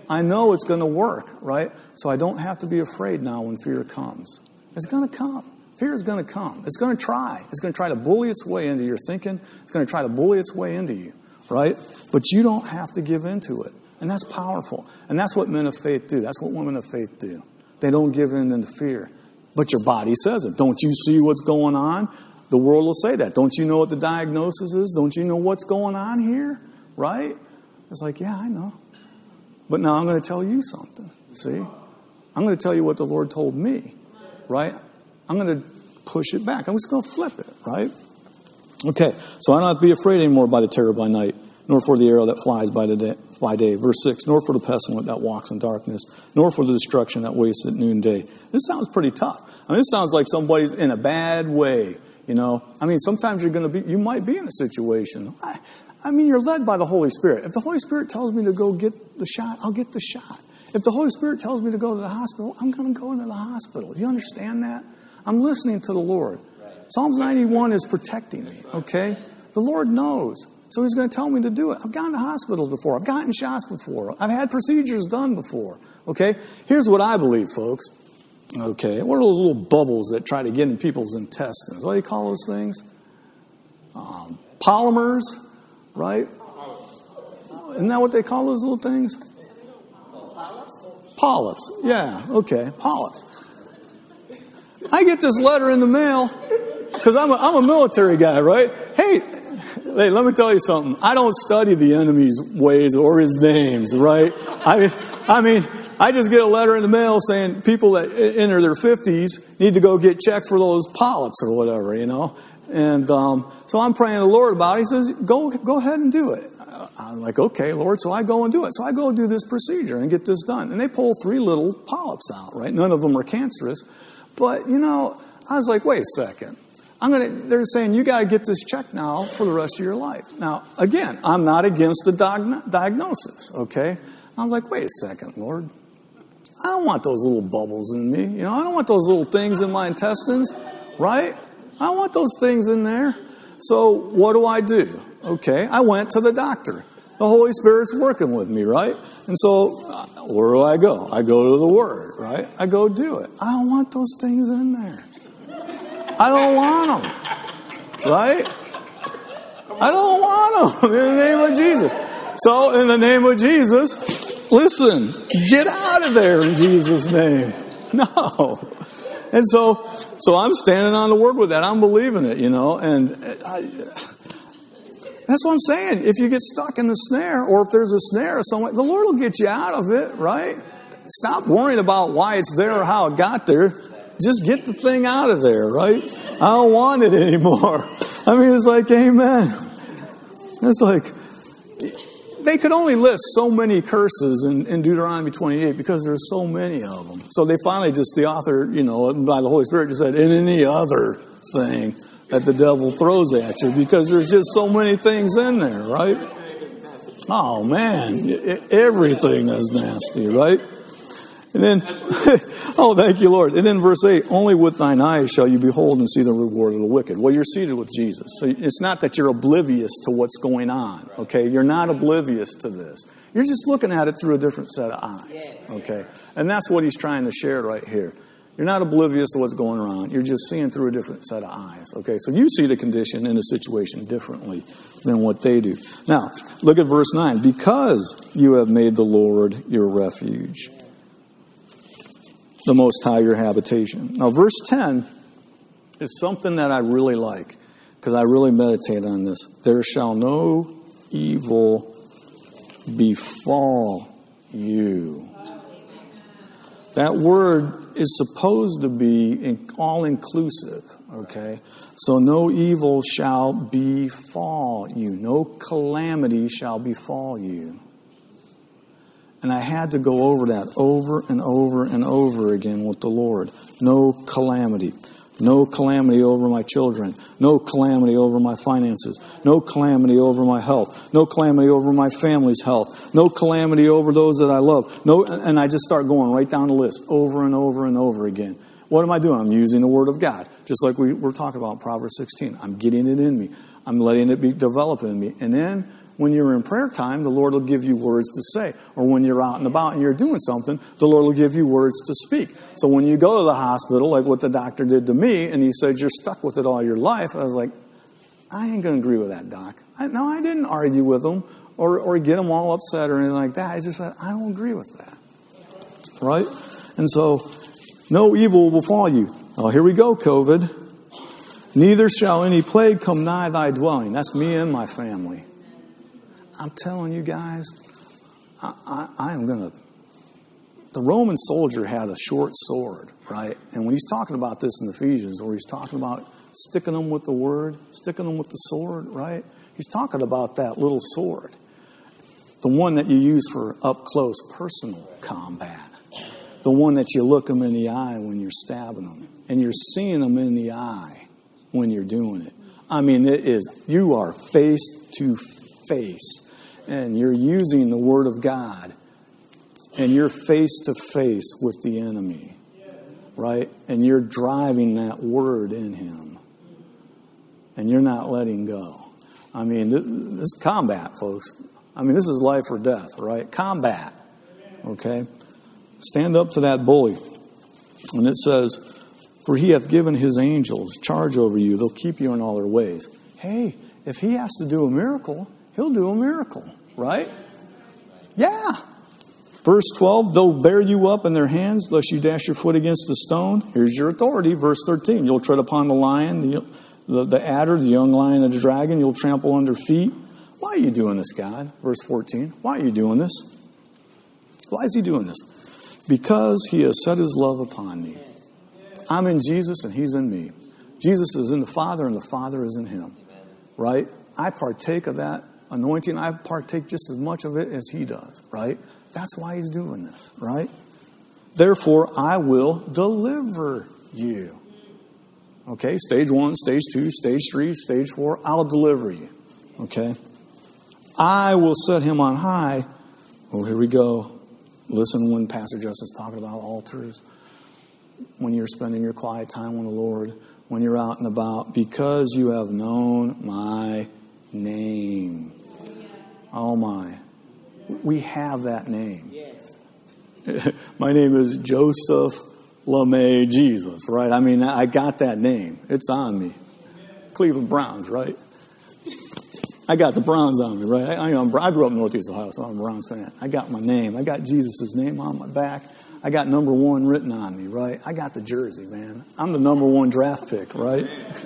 I know it's going to work, right? So I don't have to be afraid now when fear comes. It's going to come. Fear is going to come. It's going to try. It's going to try to bully its way into your thinking. It's going to try to bully its way into you, right? But you don't have to give into it. And that's powerful. And that's what men of faith do. That's what women of faith do. They don't give in to fear. But your body says it. Don't you see what's going on? The world will say that. Don't you know what the diagnosis is? Don't you know what's going on here? Right? It's like, yeah, I know. But now I'm going to tell you something. See? I'm going to tell you what the Lord told me. Right? I'm going to push it back. I'm just going to flip it, right? Okay, so I don't have to be afraid anymore by the terror by night, nor for the arrow that flies by, the day, by day. Verse 6, nor for the pestilence that walks in darkness, nor for the destruction that wastes at noonday. This sounds pretty tough. I mean, this sounds like somebody's in a bad way, you know. I mean, sometimes you're going to be, you might be in a situation. I, I mean, you're led by the Holy Spirit. If the Holy Spirit tells me to go get the shot, I'll get the shot. If the Holy Spirit tells me to go to the hospital, I'm going to go to the hospital. Do you understand that? I'm listening to the Lord. Psalms 91 is protecting me, okay? The Lord knows. So He's going to tell me to do it. I've gone to hospitals before, I've gotten shots before, I've had procedures done before, okay? Here's what I believe, folks. Okay, what are those little bubbles that try to get in people's intestines? What do you call those things? Um, polymers, right? Isn't that what they call those little things? Polyps. Polyps, yeah, okay, polyps. I get this letter in the mail because I'm a, I'm a military guy, right? Hey, hey, let me tell you something. I don't study the enemy's ways or his names, right? I mean, I mean, I just get a letter in the mail saying people that enter their 50s need to go get checked for those polyps or whatever, you know. And um, so I'm praying to the Lord about it. He says, go, go ahead and do it. I'm like, okay, Lord. So I go and do it. So I go do this procedure and get this done. And they pull three little polyps out, right? None of them are cancerous. But, you know, I was like, wait a second. I'm gonna, they're saying you got to get this check now for the rest of your life. Now, again, I'm not against the diagnosis, okay? I'm like, wait a second, Lord. I don't want those little bubbles in me. You know, I don't want those little things in my intestines, right? I want those things in there. So, what do I do? Okay, I went to the doctor. The Holy Spirit's working with me, right? And so, uh, where do I go? I go to the Word, right? I go do it. I don't want those things in there. I don't want them, right? I don't want them in the name of Jesus. So, in the name of Jesus, listen, get out of there in Jesus' name. No. And so, so I'm standing on the word with that. I'm believing it, you know, and I, that's what I'm saying. If you get stuck in the snare, or if there's a snare somewhere, the Lord will get you out of it, right? Stop worrying about why it's there or how it got there. Just get the thing out of there, right? I don't want it anymore. I mean, it's like, amen. It's like, they could only list so many curses in, in, Deuteronomy 28 because there's so many of them. So they finally just, the author, you know, by the Holy Spirit just said, in any other thing that the devil throws at you because there's just so many things in there, right? Oh man, everything is nasty, right? And then, oh, thank you, Lord. And then verse 8, only with thine eyes shall you behold and see the reward of the wicked. Well, you're seated with Jesus. So it's not that you're oblivious to what's going on, okay? You're not oblivious to this. You're just looking at it through a different set of eyes, okay? And that's what he's trying to share right here. You're not oblivious to what's going on. You're just seeing through a different set of eyes. Okay, so you see the condition in the situation differently than what they do. Now, look at verse 9. Because you have made the Lord your refuge, the Most High your habitation. Now, verse 10 is something that I really like because I really meditate on this. There shall no evil befall you. That word is supposed to be all inclusive, okay? So no evil shall befall you, no calamity shall befall you. And I had to go over that over and over and over again with the Lord. No calamity. No calamity over my children. No calamity over my finances. No calamity over my health. No calamity over my family's health. No calamity over those that I love. No, and I just start going right down the list over and over and over again. What am I doing? I'm using the Word of God, just like we were talking about Proverbs 16. I'm getting it in me. I'm letting it be develop in me. And then when you're in prayer time, the Lord will give you words to say. Or when you're out and about and you're doing something, the Lord will give you words to speak. So when you go to the hospital, like what the doctor did to me, and he said, You're stuck with it all your life, I was like, I ain't going to agree with that, doc. I, no, I didn't argue with him or, or get him all upset or anything like that. I just said, I don't agree with that. Right? And so, no evil will befall you. Oh, here we go, COVID. Neither shall any plague come nigh thy dwelling. That's me and my family. I'm telling you guys, I, I, I am going to. The Roman soldier had a short sword, right? And when he's talking about this in Ephesians, where he's talking about sticking them with the word, sticking them with the sword, right? He's talking about that little sword, the one that you use for up close personal combat, the one that you look them in the eye when you're stabbing them, and you're seeing them in the eye when you're doing it. I mean, it is, you are face to face and you're using the Word of God and you're face to face with the enemy, right? And you're driving that Word in him and you're not letting go. I mean, this is combat, folks. I mean, this is life or death, right? Combat, okay? Stand up to that bully. And it says, For he hath given his angels charge over you. They'll keep you in all their ways. Hey, if he has to do a miracle, he'll do a miracle right? Yeah. Verse 12, they'll bear you up in their hands, lest you dash your foot against the stone. Here's your authority. Verse 13, you'll tread upon the lion, the, the, the adder, the young lion, the dragon, you'll trample under feet. Why are you doing this, God? Verse 14, why are you doing this? Why is he doing this? Because he has set his love upon me. I'm in Jesus and he's in me. Jesus is in the Father and the Father is in him. Right? I partake of that anointing, I partake just as much of it as he does, right? That's why he's doing this, right? Therefore, I will deliver you. Okay, stage one, stage two, stage three, stage four, I'll deliver you. Okay? I will set him on high. Oh, here we go. Listen when Pastor Justin's talking about altars, when you're spending your quiet time with the Lord, when you're out and about, because you have known my name. Oh my. We have that name. Yes. my name is Joseph LeMay Jesus, right? I mean, I got that name. It's on me. Cleveland Browns, right? I got the Browns on me, right? I, I, I grew up in Northeast Ohio, so I'm a Browns fan. I got my name. I got Jesus' name on my back. I got number one written on me, right? I got the jersey, man. I'm the number one draft pick, right?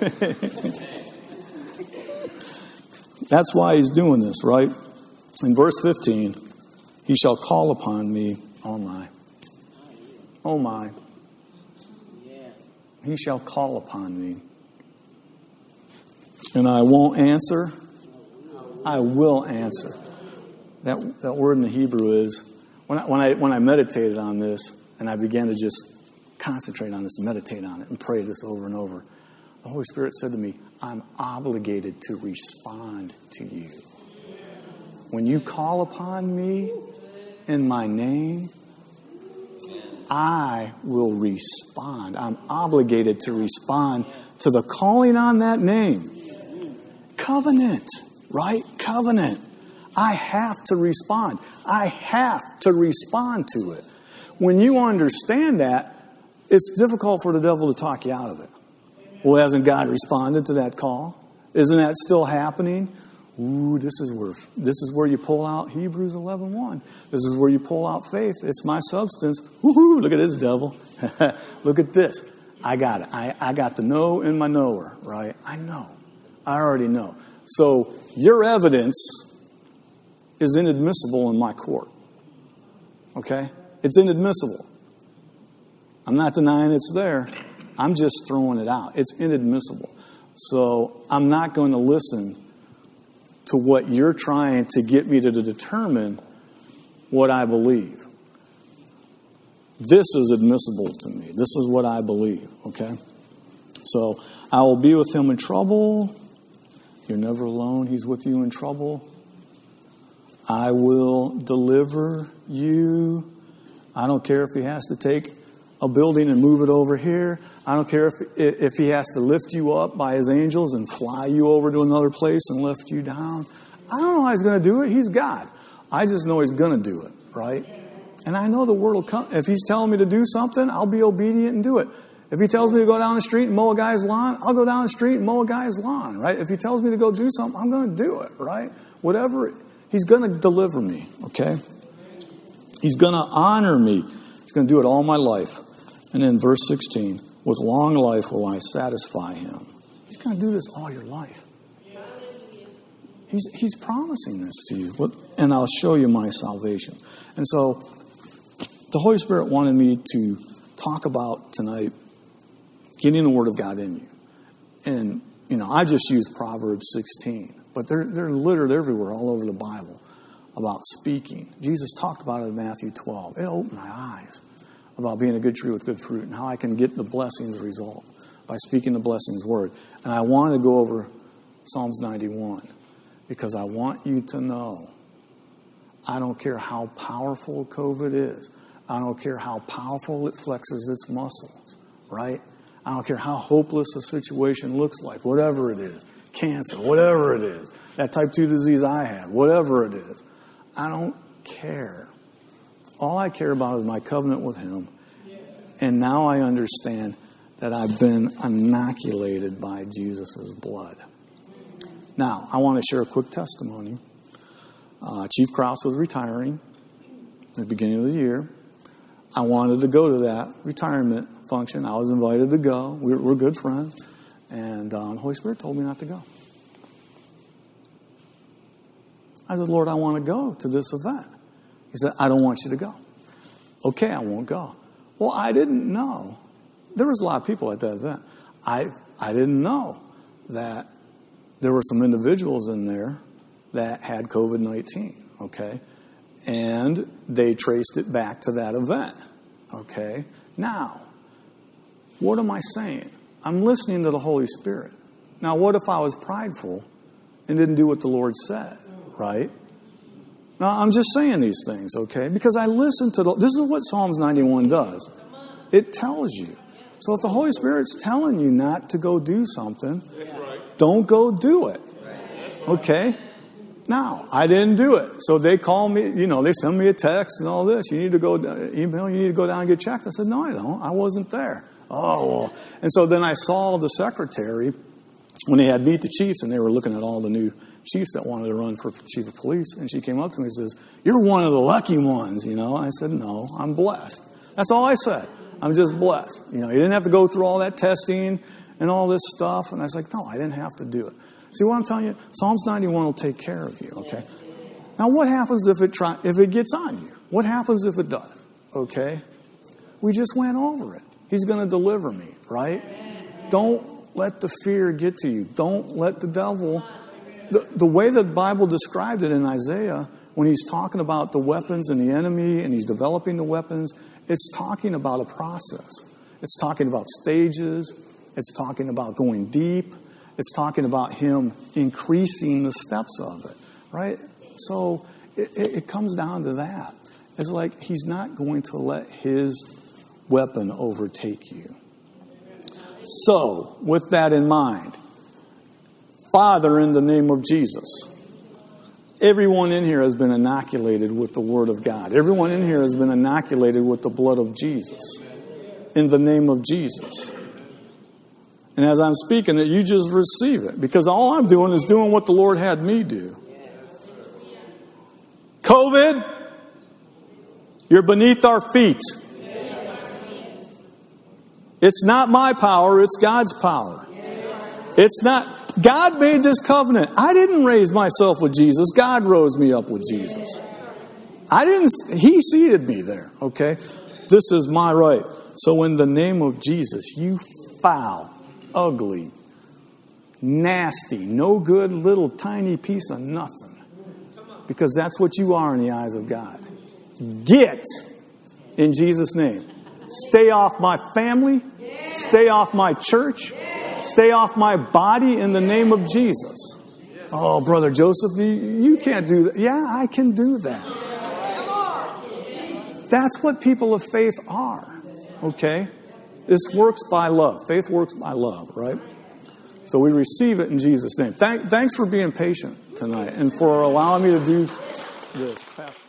That's why he's doing this, right? In verse 15, he shall call upon me, oh my. Oh my. He shall call upon me. And I won't answer. I will answer. That, that word in the Hebrew is, when I, when, I, when I meditated on this and I began to just concentrate on this, meditate on it, and pray this over and over, the Holy Spirit said to me, I'm obligated to respond to you. When you call upon me in my name, I will respond. I'm obligated to respond to the calling on that name. Covenant, right? Covenant. I have to respond. I have to respond to it. When you understand that, it's difficult for the devil to talk you out of it. Well, hasn't God responded to that call? Isn't that still happening? Ooh, this is where this is where you pull out Hebrews 11:1. This is where you pull out faith. It's my substance. Woohoo! Look at this devil. look at this. I got it. I, I got the know in my knower, right? I know. I already know. So your evidence is inadmissible in my court. Okay? It's inadmissible. I'm not denying it's there. I'm just throwing it out. It's inadmissible. So I'm not going to listen to what you're trying to get me to determine what I believe. This is admissible to me. This is what I believe, okay? So I will be with him in trouble. You're never alone. He's with you in trouble. I will deliver you. I don't care if he has to take a building and move it over here. I don't care if, if he has to lift you up by his angels and fly you over to another place and lift you down. I don't know how he's going to do it. He's God. I just know he's going to do it, right? And I know the word will come. If he's telling me to do something, I'll be obedient and do it. If he tells me to go down the street and mow a guy's lawn, I'll go down the street and mow a guy's lawn, right? If he tells me to go do something, I'm going to do it, right? Whatever, he's going to deliver me, okay? He's going to honor me. He's going to do it all my life. And in verse 16, with long life will I satisfy him. He's going to do this all your life. He's, he's promising this to you. And I'll show you my salvation. And so the Holy Spirit wanted me to talk about tonight getting the Word of God in you. And, you know, I just use Proverbs 16, but they're, they're littered everywhere, all over the Bible, about speaking. Jesus talked about it in Matthew 12. It opened my eyes about being a good tree with good fruit and how I can get the blessings result by speaking the blessings word. And I want to go over Psalms 91 because I want you to know I don't care how powerful COVID is. I don't care how powerful it flexes its muscles, right? I don't care how hopeless a situation looks like, whatever it is cancer, whatever it is, that type 2 disease I had, whatever it is. I don't care. All I care about is my covenant with Him. And now I understand that I've been inoculated by Jesus' blood. Now, I want to share a quick testimony. Uh, Chief Kraus was retiring at the beginning of the year. I wanted to go to that retirement function. I was invited to go. We we're, good friends. And uh, the Holy Spirit told me not to go. I said, Lord, I want to go to this event. He said, I don't want you to go. Okay, I won't go. Well, I didn't know. There was a lot of people at that event. I, I didn't know that there were some individuals in there that had COVID 19, okay? And they traced it back to that event, okay? Now, what am I saying? I'm listening to the Holy Spirit. Now, what if I was prideful and didn't do what the Lord said, right? Now, I'm just saying these things, okay? Because I listen to the. This is what Psalms 91 does it tells you. So if the Holy Spirit's telling you not to go do something, don't go do it. Okay? Now, I didn't do it. So they call me, you know, they send me a text and all this. You need to go, email, you need to go down and get checked. I said, no, I don't. I wasn't there. Oh. And so then I saw the secretary when they had meet the chiefs and they were looking at all the new chiefs that wanted to run for chief of police. And she came up to me and says, You're one of the lucky ones, you know. I said, No, I'm blessed. That's all I said. I'm just blessed. You know, you didn't have to go through all that testing and all this stuff. And I was like, No, I didn't have to do it. See what I'm telling you? Psalms 91 will take care of you, okay? Now, what happens if it, try, if it gets on you? What happens if it does? Okay? We just went over it. He's going to deliver me, right? Don't let the fear get to you. Don't let the devil the, the way the Bible described it in Isaiah, when he's talking about the weapons and the enemy and he's developing the weapons, it's talking about a process. It's talking about stages. It's talking about going deep. It's talking about him increasing the steps of it, right? So it, it comes down to that. It's like he's not going to let his weapon overtake you. So, with that in mind, Father, in the name of Jesus. Everyone in here has been inoculated with the Word of God. Everyone in here has been inoculated with the blood of Jesus. in the name of Jesus. And as I'm speaking it, you just receive it because all I'm doing is doing what the Lord had me do. COVID, you're beneath our feet. It's not my power, it's God's power. It's not, God made this covenant. I didn't raise myself with Jesus, God rose me up with Jesus. I didn't, He seated me there, okay? This is my right. So, in the name of Jesus, you foul, ugly, nasty, no good little tiny piece of nothing. Because that's what you are in the eyes of God. Get in Jesus' name. Stay off my family. Stay off my church. Stay off my body in the name of Jesus. Oh, Brother Joseph, you can't do that. Yeah, I can do that. That's what people of faith are. Okay? This works by love. Faith works by love, right? So we receive it in Jesus' name. Thank, thanks for being patient tonight and for allowing me to do this.